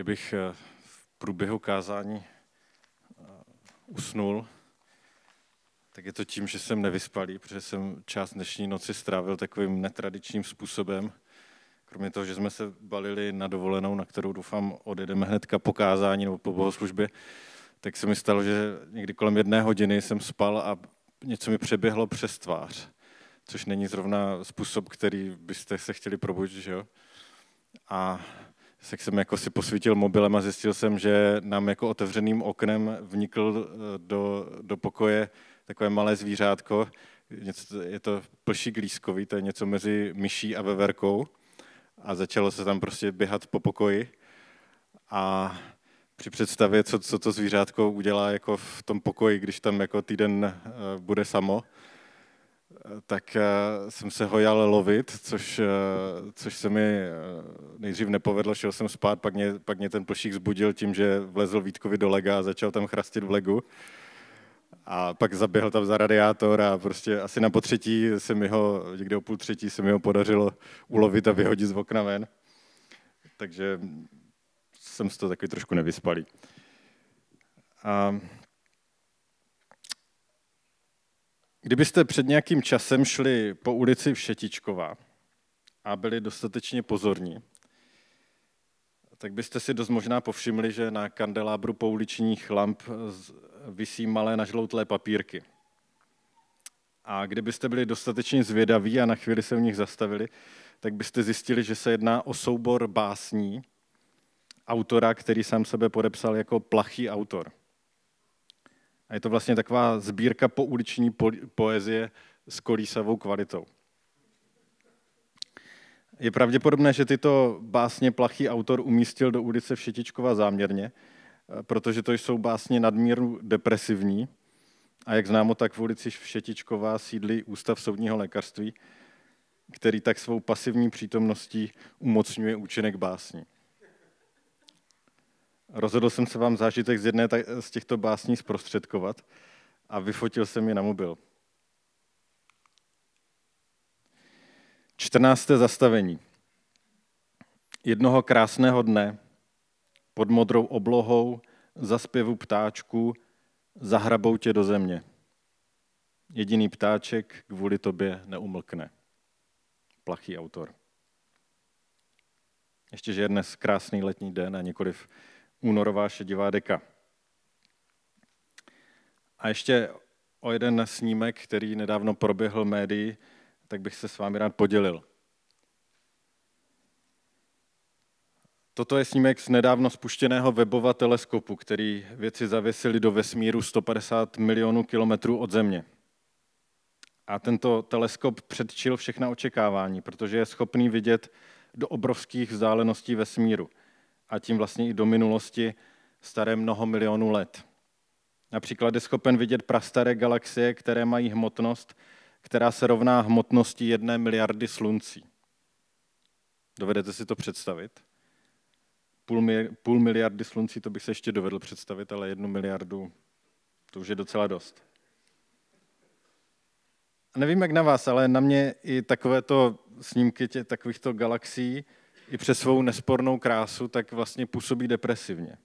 kdybych eh, v průběhu kázání eh, usnul, tak je to tím, že jsem nevyspalý, protože jsem část dnešní noci strávil takovým netradičním způsobem. Kromě toho, že jsme se balili na dovolenou, na kterou doufám odjedeme hnedka po kázání nebo po bohoslužbě, tak se mi stalo, že někdy kolem jedné hodiny jsem spal a něco mi přeběhlo přes tvář, což není zrovna způsob, který byste se chtěli probudit, že jo? A tak jsem jako si posvítil mobilem a zjistil jsem, že nám jako otevřeným oknem vnikl eh, do, do pokoje takové malé zvířátko. Něco, je to plšík lískový, to je něco mezi myší a veverkou. A začalo se tam prostě běhat po pokoji. A při představě, co, co to zvířátko udělá jako v tom pokoji, když tam jako týden eh, bude samo, tak eh, jsem se ho jal lovit, což, eh, což se mi eh, nejdřív nepovedlo, šel jsem spát, pak mě, pak mě ten plšík zbudil tím, že vlezl Vítkovi do lega a začal tam chrastit v legu. A pak zaběhl tam za radiátor a prostě asi na potřetí se mi ho, někde o půl třetí se mi ho podařilo ulovit a vyhodit z okna ven. Takže jsem z toho takový trošku nevyspalý. A Kdybyste před nějakým časem šli po ulici Všetičková a byli dostatečně pozorní, tak byste si dost možná povšimli, že na kandelábru pouličních lamp visí malé nažloutlé papírky. A kdybyste byli dostatečně zvědaví a na chvíli se v nich zastavili, tak byste zjistili, že se jedná o soubor básní autora, který sám sebe podepsal jako plachý autor. A je to vlastně taková sbírka pouliční poezie s kolísavou kvalitou. Je pravděpodobné, že tyto básně plachý autor umístil do ulice Všetičkova záměrně, protože to jsou básně nadmíru depresivní. A jak známo, tak v ulici Všetičková sídlí Ústav soudního lékařství, který tak svou pasivní přítomností umocňuje účinek básní. Rozhodl jsem se vám zážitek z jedné z těchto básní zprostředkovat a vyfotil jsem ji na mobil. 14. zastavení. Jednoho krásného dne pod modrou oblohou za zpěvu ptáčků zahrabou tě do země. Jediný ptáček kvůli tobě neumlkne. Plachý autor. Ještě, že je dnes krásný letní den a nikoliv únorová šedivá deka. A ještě o jeden snímek, který nedávno proběhl médií, tak bych se s vámi rád podělil. Toto je snímek z nedávno spuštěného webova teleskopu, který věci zavěsili do vesmíru 150 milionů kilometrů od Země. A tento teleskop předčil všechna očekávání, protože je schopný vidět do obrovských vzdáleností vesmíru a tím vlastně i do minulosti staré mnoho milionů let. Například je schopen vidět prastaré galaxie, které mají hmotnost, která se rovná hmotnosti jedné miliardy sluncí. Dovedete si to představit? Půl, půl miliardy sluncí, to bych se ještě dovedl představit, ale jednu miliardu, to už je docela dost. A nevím, jak na vás, ale na mě i takovéto snímky těch takovýchto galaxií i přes svou nespornou krásu, tak vlastně působí depresivně.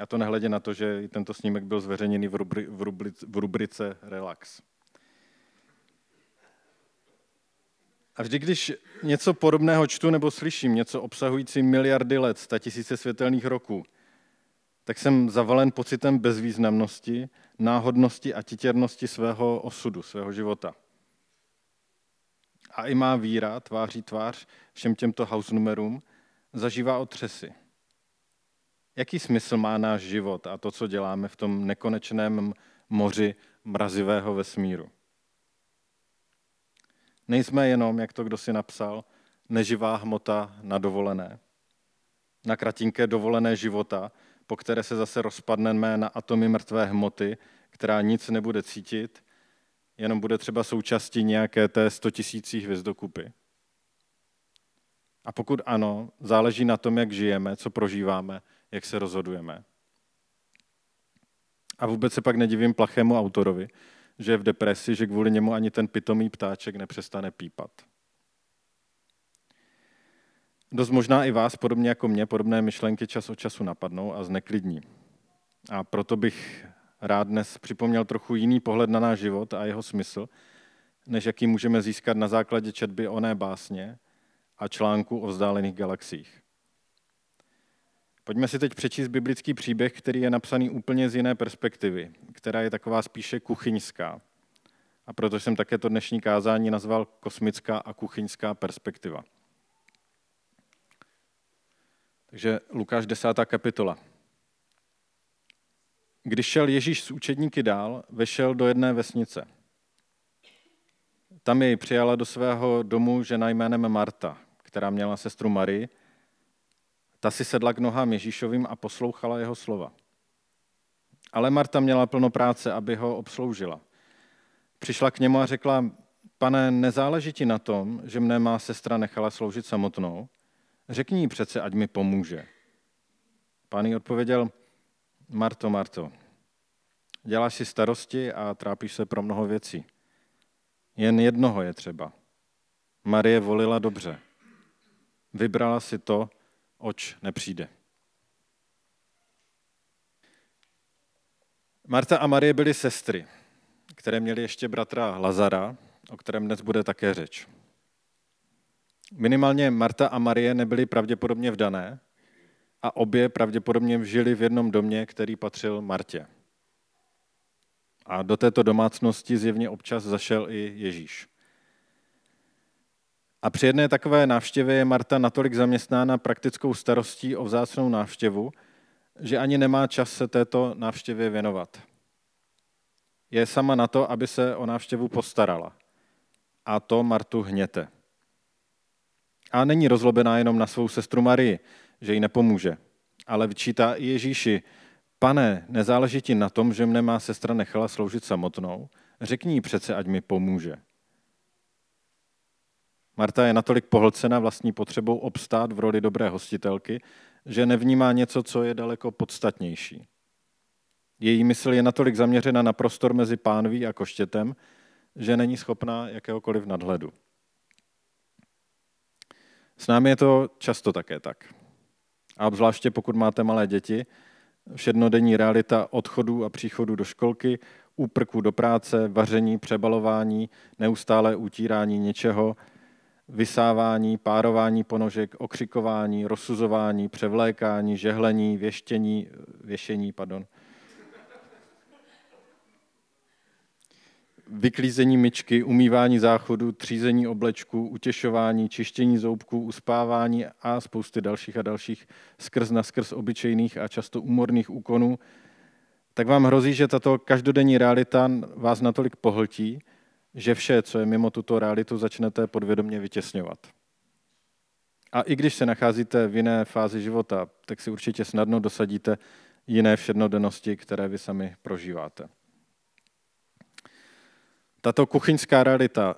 A to nehledě na to, že i tento snímek byl zveřejněný v, rubri, v, rubrice, v rubrice Relax. A vždy, když něco podobného čtu nebo slyším, něco obsahující miliardy let, sta tisíce světelných roků, tak jsem zavalen pocitem bezvýznamnosti, náhodnosti a titěrnosti svého osudu, svého života a i má víra, tváří tvář všem těmto house numerům, zažívá otřesy. Jaký smysl má náš život a to, co děláme v tom nekonečném moři mrazivého vesmíru? Nejsme jenom, jak to kdo si napsal, neživá hmota na dovolené. Na kratinké dovolené života, po které se zase rozpadneme na atomy mrtvé hmoty, která nic nebude cítit jenom bude třeba součástí nějaké té 100 tisící hvězdokupy? A pokud ano, záleží na tom, jak žijeme, co prožíváme, jak se rozhodujeme. A vůbec se pak nedivím plachému autorovi, že je v depresi, že kvůli němu ani ten pitomý ptáček nepřestane pípat. Dost možná i vás, podobně jako mě, podobné myšlenky čas od času napadnou a zneklidní. A proto bych rád dnes připomněl trochu jiný pohled na náš život a jeho smysl, než jaký můžeme získat na základě četby oné básně a článku o vzdálených galaxiích. Pojďme si teď přečíst biblický příběh, který je napsaný úplně z jiné perspektivy, která je taková spíše kuchyňská. A proto jsem také to dnešní kázání nazval kosmická a kuchyňská perspektiva. Takže Lukáš 10. kapitola. Když šel Ježíš s učedníky dál, vešel do jedné vesnice. Tam jej přijala do svého domu žena jménem Marta, která měla sestru Marii, ta si sedla k nohám Ježíšovým a poslouchala jeho slova. Ale Marta měla plno práce, aby ho obsloužila. Přišla k němu a řekla, pane, nezáleží ti na tom, že mne má sestra nechala sloužit samotnou? Řekni jí přece, ať mi pomůže. Pán jí odpověděl, Marto, Marto, děláš si starosti a trápíš se pro mnoho věcí. Jen jednoho je třeba. Marie volila dobře. Vybrala si to, oč nepřijde. Marta a Marie byly sestry, které měly ještě bratra Lazara, o kterém dnes bude také řeč. Minimálně Marta a Marie nebyly pravděpodobně vdané a obě pravděpodobně žili v jednom domě, který patřil Martě. A do této domácnosti zjevně občas zašel i Ježíš. A při jedné takové návštěvě je Marta natolik zaměstnána praktickou starostí o vzácnou návštěvu, že ani nemá čas se této návštěvě věnovat. Je sama na to, aby se o návštěvu postarala. A to Martu hněte. A není rozlobená jenom na svou sestru Marii, že jí nepomůže, ale vyčítá i Ježíši, pane, nezáleží ti na tom, že mne má sestra nechala sloužit samotnou, řekni jí přece, ať mi pomůže. Marta je natolik pohlcena vlastní potřebou obstát v roli dobré hostitelky, že nevnímá něco, co je daleko podstatnější. Její mysl je natolik zaměřena na prostor mezi pánví a koštětem, že není schopná jakéhokoliv nadhledu. S námi je to často také tak. A obzvláště pokud máte malé děti, všednodenní realita odchodu a příchodu do školky, úprku do práce, vaření, přebalování, neustále utírání něčeho, vysávání, párování ponožek, okřikování, rozsuzování, převlékání, žehlení, věštění, věšení, pardon, vyklízení myčky, umývání záchodu, třízení oblečku, utěšování, čištění zoubků, uspávání a spousty dalších a dalších skrz na skrz obyčejných a často úmorných úkonů, tak vám hrozí, že tato každodenní realita vás natolik pohltí, že vše, co je mimo tuto realitu, začnete podvědomě vytěsňovat. A i když se nacházíte v jiné fázi života, tak si určitě snadno dosadíte jiné všednodennosti, které vy sami prožíváte. Tato kuchyňská realita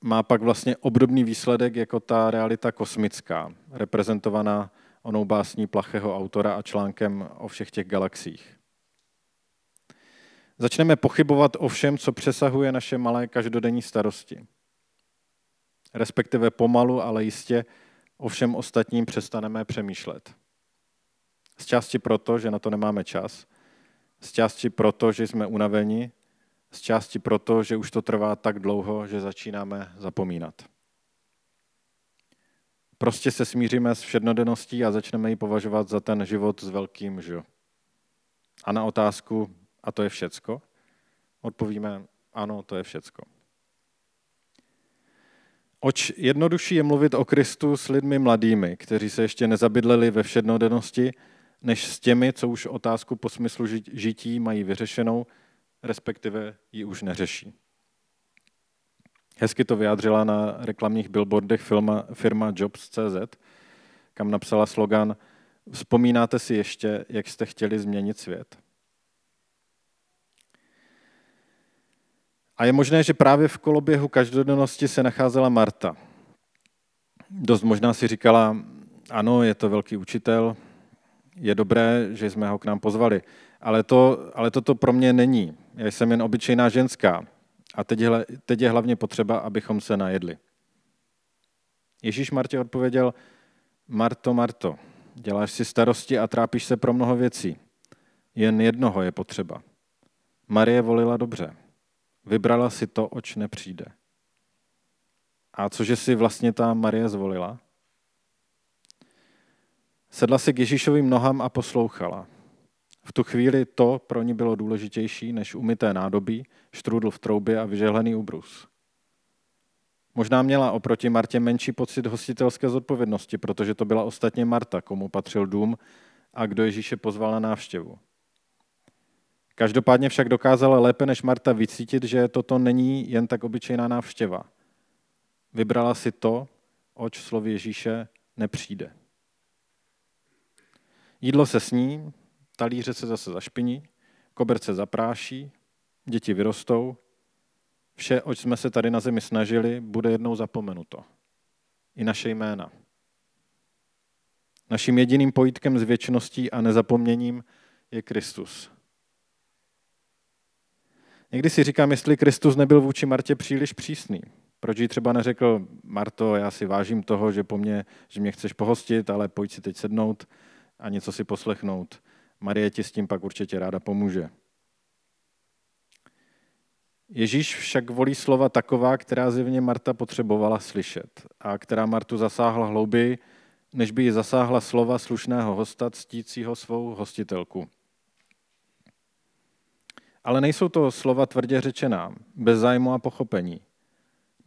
má pak vlastně obdobný výsledek jako ta realita kosmická, reprezentovaná onou básní plachého autora a článkem o všech těch galaxiích. Začneme pochybovat o všem, co přesahuje naše malé každodenní starosti. Respektive pomalu, ale jistě o všem ostatním přestaneme přemýšlet. Z části proto, že na to nemáme čas, z části proto, že jsme unaveni, z části proto, že už to trvá tak dlouho, že začínáme zapomínat. Prostě se smíříme s všednodenností a začneme ji považovat za ten život s velkým ž. A na otázku, a to je všecko? Odpovíme, ano, to je všecko. Oč jednodušší je mluvit o Kristu s lidmi mladými, kteří se ještě nezabydleli ve všednodennosti, než s těmi, co už otázku po smyslu žití mají vyřešenou, respektive ji už neřeší. Hezky to vyjádřila na reklamních billboardech firma, firma Jobs.cz, kam napsala slogan Vzpomínáte si ještě, jak jste chtěli změnit svět? A je možné, že právě v koloběhu každodennosti se nacházela Marta. Dost možná si říkala, ano, je to velký učitel, je dobré, že jsme ho k nám pozvali, ale, to, ale toto pro mě není. Já jsem jen obyčejná ženská a teď teď je hlavně potřeba, abychom se najedli. Ježíš Martě odpověděl, Marto, Marto, děláš si starosti a trápíš se pro mnoho věcí. Jen jednoho je potřeba. Marie volila dobře. Vybrala si to, oč nepřijde. A cože si vlastně ta Marie zvolila? Sedla si k Ježíšovým nohám a poslouchala. V tu chvíli to pro ní bylo důležitější než umyté nádobí, štrůdl v troubě a vyžehlený ubrus. Možná měla oproti Martě menší pocit hostitelské zodpovědnosti, protože to byla ostatně Marta, komu patřil dům a kdo Ježíše pozval na návštěvu. Každopádně však dokázala lépe než Marta vycítit, že toto není jen tak obyčejná návštěva. Vybrala si to, oč slovy Ježíše nepřijde. Jídlo se sní, talíře se zase zašpiní, koberce zapráší, děti vyrostou, vše, oč jsme se tady na zemi snažili, bude jednou zapomenuto. I naše jména. Naším jediným pojítkem s věčností a nezapomněním je Kristus. Někdy si říkám, jestli Kristus nebyl vůči Martě příliš přísný. Proč jí třeba neřekl, Marto, já si vážím toho, že po mně, že mě chceš pohostit, ale pojď si teď sednout a něco si poslechnout. Marie ti s tím pak určitě ráda pomůže. Ježíš však volí slova taková, která zjevně Marta potřebovala slyšet a která Martu zasáhla hlouběji, než by ji zasáhla slova slušného hosta ctícího svou hostitelku. Ale nejsou to slova tvrdě řečená, bez zájmu a pochopení.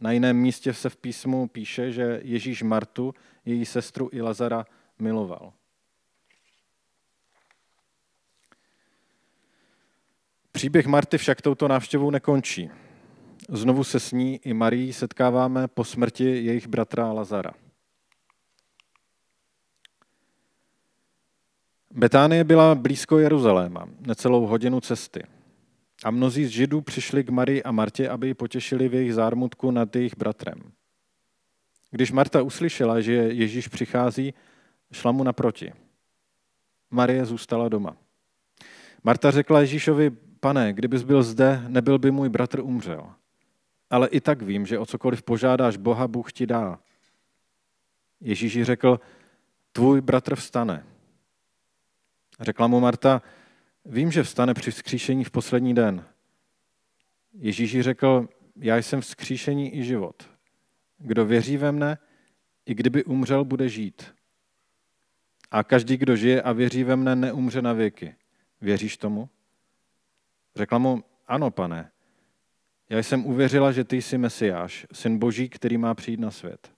Na jiném místě se v písmu píše, že Ježíš Martu, její sestru i Lazara miloval. Příběh Marty však touto návštěvou nekončí. Znovu se s ní i Marí setkáváme po smrti jejich bratra Lazara. Betánie byla blízko Jeruzaléma, necelou hodinu cesty. A mnozí z Židů přišli k Marii a Martě, aby ji potěšili v jejich zármutku nad jejich bratrem. Když Marta uslyšela, že Ježíš přichází, šla mu naproti. Marie zůstala doma. Marta řekla Ježíšovi, pane, kdybys byl zde, nebyl by můj bratr umřel. Ale i tak vím, že o cokoliv požádáš Boha, Bůh ti dá. Ježíš řekl, tvůj bratr vstane. Řekla mu Marta, vím, že vstane při vzkříšení v poslední den. Ježíš řekl, já jsem vzkříšení i život. Kdo věří ve mne, i kdyby umřel, bude žít. A každý, kdo žije a věří ve mne, neumře na věky. Věříš tomu? Řekla mu, ano, pane, já jsem uvěřila, že ty jsi Mesiáš, syn Boží, který má přijít na svět.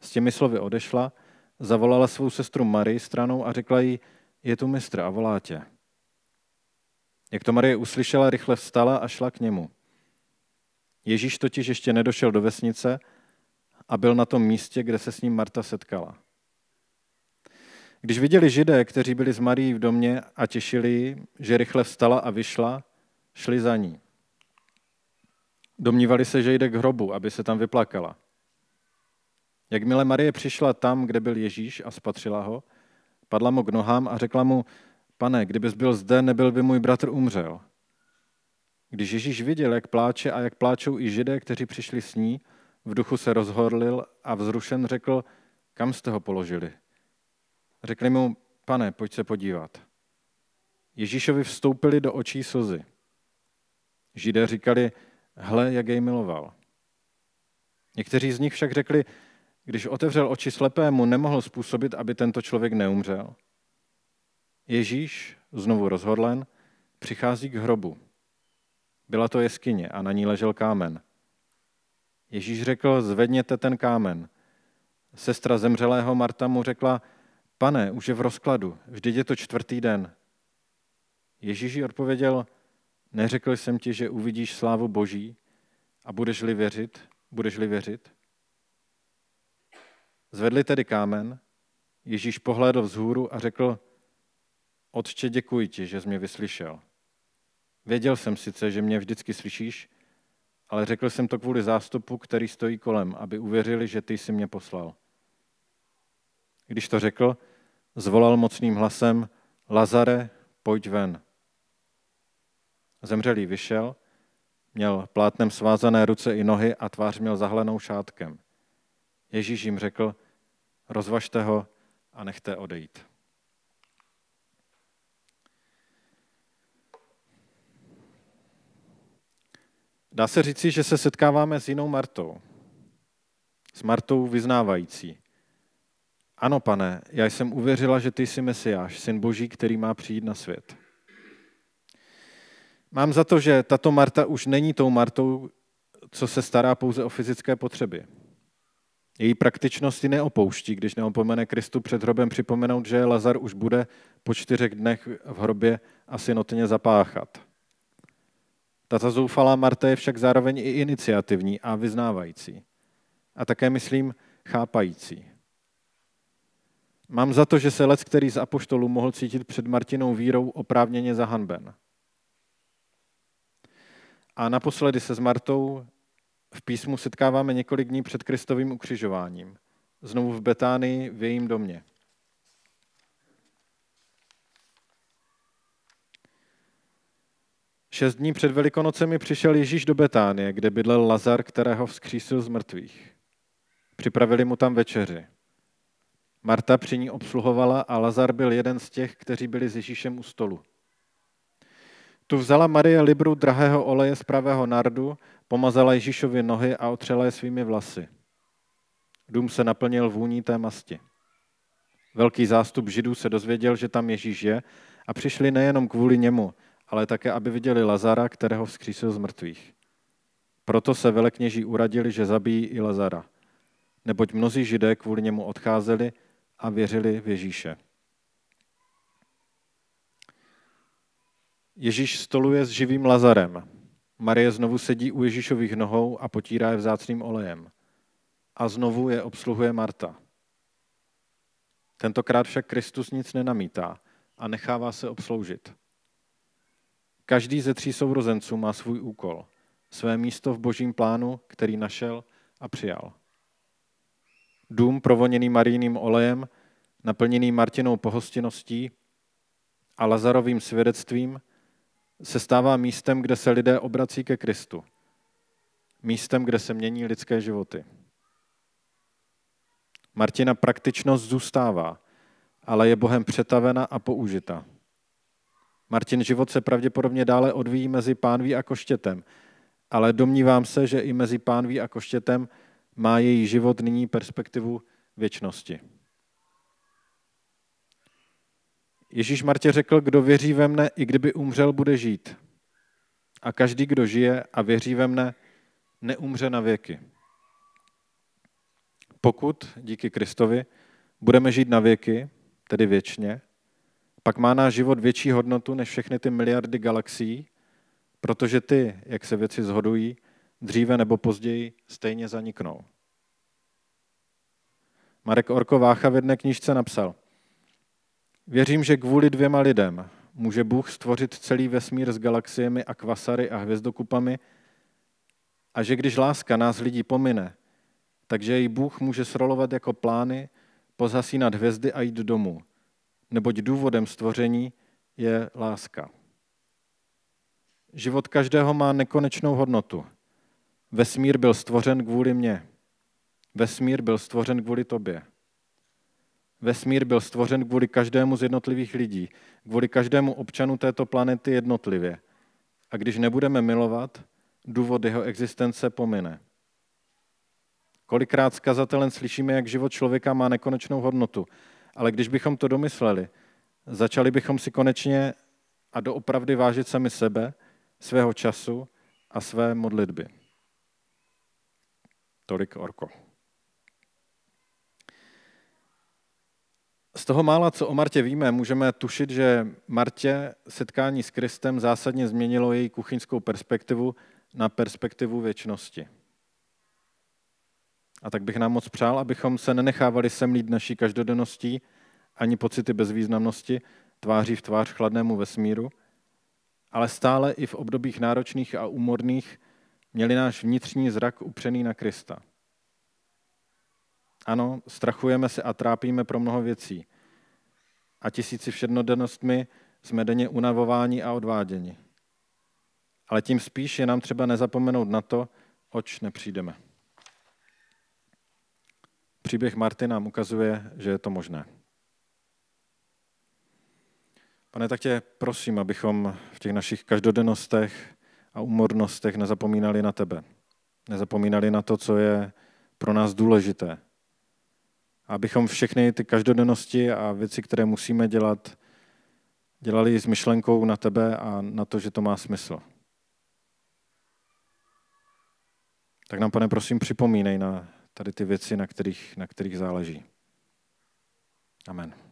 S těmi slovy odešla, zavolala svou sestru Marii stranou a řekla jí, je tu mistr a volá tě. Jak to Marie uslyšela, rychle vstala a šla k němu. Ježíš totiž ještě nedošel do vesnice a byl na tom místě, kde se s ním Marta setkala. Když viděli židé, kteří byli s Marií v domě a těšili že rychle vstala a vyšla, šli za ní. Domnívali se, že jde k hrobu, aby se tam vyplakala. Jakmile Marie přišla tam, kde byl Ježíš a spatřila ho, padla mu k nohám a řekla mu, pane, kdybys byl zde, nebyl by můj bratr umřel. Když Ježíš viděl, jak pláče a jak pláčou i židé, kteří přišli s ní, v duchu se rozhorlil a vzrušen řekl, kam jste ho položili? Řekli mu, pane, pojď se podívat. Ježíšovi vstoupili do očí slzy. Židé říkali, hle, jak jej miloval. Někteří z nich však řekli, když otevřel oči slepému, nemohl způsobit, aby tento člověk neumřel. Ježíš, znovu rozhodlen, přichází k hrobu. Byla to jeskyně a na ní ležel kámen. Ježíš řekl, zvedněte ten kámen. Sestra zemřelého Marta mu řekla, pane, už je v rozkladu, vždyť je to čtvrtý den. Ježíš odpověděl, neřekl jsem ti, že uvidíš slávu Boží a budeš-li věřit, budeš-li věřit? Zvedli tedy kámen, Ježíš pohlédl vzhůru a řekl, Otče, děkuji ti, že jsi mě vyslyšel. Věděl jsem sice, že mě vždycky slyšíš, ale řekl jsem to kvůli zástupu, který stojí kolem, aby uvěřili, že ty jsi mě poslal. Když to řekl, zvolal mocným hlasem, Lazare, pojď ven. Zemřelý vyšel, měl plátnem svázané ruce i nohy a tvář měl zahlenou šátkem. Ježíš jim řekl, rozvažte ho a nechte odejít. Dá se říci, že se setkáváme s jinou Martou. S Martou vyznávající. Ano, pane, já jsem uvěřila, že ty jsi Mesiáš, syn Boží, který má přijít na svět. Mám za to, že tato Marta už není tou Martou, co se stará pouze o fyzické potřeby. Její praktičnost ji neopouští, když neopomene Kristu před hrobem připomenout, že Lazar už bude po čtyřech dnech v hrobě asi notně zapáchat. Tato zoufalá Marta je však zároveň i iniciativní a vyznávající. A také, myslím, chápající. Mám za to, že se lec, který z apoštolů mohl cítit před Martinou vírou oprávněně zahanben. A naposledy se s Martou v písmu setkáváme několik dní před Kristovým ukřižováním. Znovu v Betánii v jejím domě. Šest dní před Velikonocemi přišel Ježíš do Betánie, kde bydlel Lazar, kterého vzkřísil z mrtvých. Připravili mu tam večeři. Marta při ní obsluhovala a Lazar byl jeden z těch, kteří byli s Ježíšem u stolu. Tu vzala Marie libru drahého oleje z pravého nardu, pomazala Ježíšovi nohy a otřela je svými vlasy. Dům se naplnil vůní té masti. Velký zástup židů se dozvěděl, že tam Ježíš je a přišli nejenom kvůli němu, ale také, aby viděli Lazara, kterého vzkřísil z mrtvých. Proto se velekněží uradili, že zabijí i Lazara, neboť mnozí židé kvůli němu odcházeli a věřili v Ježíše. Ježíš stoluje s živým Lazarem. Marie znovu sedí u Ježíšových nohou a potírá je vzácným olejem. A znovu je obsluhuje Marta. Tentokrát však Kristus nic nenamítá a nechává se obsloužit. Každý ze tří sourozenců má svůj úkol, své místo v božím plánu, který našel a přijal. Dům provoněný marijným olejem, naplněný Martinou pohostinností a Lazarovým svědectvím, se stává místem, kde se lidé obrací ke Kristu. Místem, kde se mění lidské životy. Martina praktičnost zůstává, ale je Bohem přetavena a použita. Martin život se pravděpodobně dále odvíjí mezi pánví a koštětem, ale domnívám se, že i mezi pánví a koštětem má její život nyní perspektivu věčnosti. Ježíš Martě řekl, kdo věří ve mne, i kdyby umřel, bude žít. A každý, kdo žije a věří ve mne, neumře na věky. Pokud, díky Kristovi, budeme žít na věky, tedy věčně, pak má náš život větší hodnotu než všechny ty miliardy galaxií, protože ty, jak se věci zhodují, dříve nebo později stejně zaniknou. Marek Orko Vácha v jedné knižce napsal, Věřím, že kvůli dvěma lidem může Bůh stvořit celý vesmír s galaxiemi a kvasary a hvězdokupami a že když láska nás lidí pomine, takže jej Bůh může srolovat jako plány, pozhasínat hvězdy a jít domů, neboť důvodem stvoření je láska. Život každého má nekonečnou hodnotu. Vesmír byl stvořen kvůli mně. Vesmír byl stvořen kvůli tobě. Vesmír byl stvořen kvůli každému z jednotlivých lidí, kvůli každému občanu této planety jednotlivě. A když nebudeme milovat, důvod jeho existence pomine. Kolikrát s kazatelem slyšíme, jak život člověka má nekonečnou hodnotu, ale když bychom to domysleli, začali bychom si konečně a doopravdy vážit sami sebe, svého času a své modlitby. Tolik Orko. Z toho mála, co o Martě víme, můžeme tušit, že Martě setkání s Kristem zásadně změnilo její kuchyňskou perspektivu na perspektivu věčnosti. A tak bych nám moc přál, abychom se nenechávali semlít naší každodenností ani pocity bezvýznamnosti tváří v tvář chladnému vesmíru, ale stále i v obdobích náročných a úmorných měli náš vnitřní zrak upřený na Krista – ano, strachujeme se a trápíme pro mnoho věcí. A tisíci všednodennostmi jsme denně unavováni a odváděni. Ale tím spíš je nám třeba nezapomenout na to, oč nepřijdeme. příběh Marty nám ukazuje, že je to možné. Pane, tak tě prosím, abychom v těch našich každodennostech a umornostech nezapomínali na tebe. Nezapomínali na to, co je pro nás důležité. Abychom všechny ty každodennosti a věci, které musíme dělat, dělali s myšlenkou na tebe a na to, že to má smysl. Tak nám, pane, prosím, připomínej na tady ty věci, na kterých, na kterých záleží. Amen.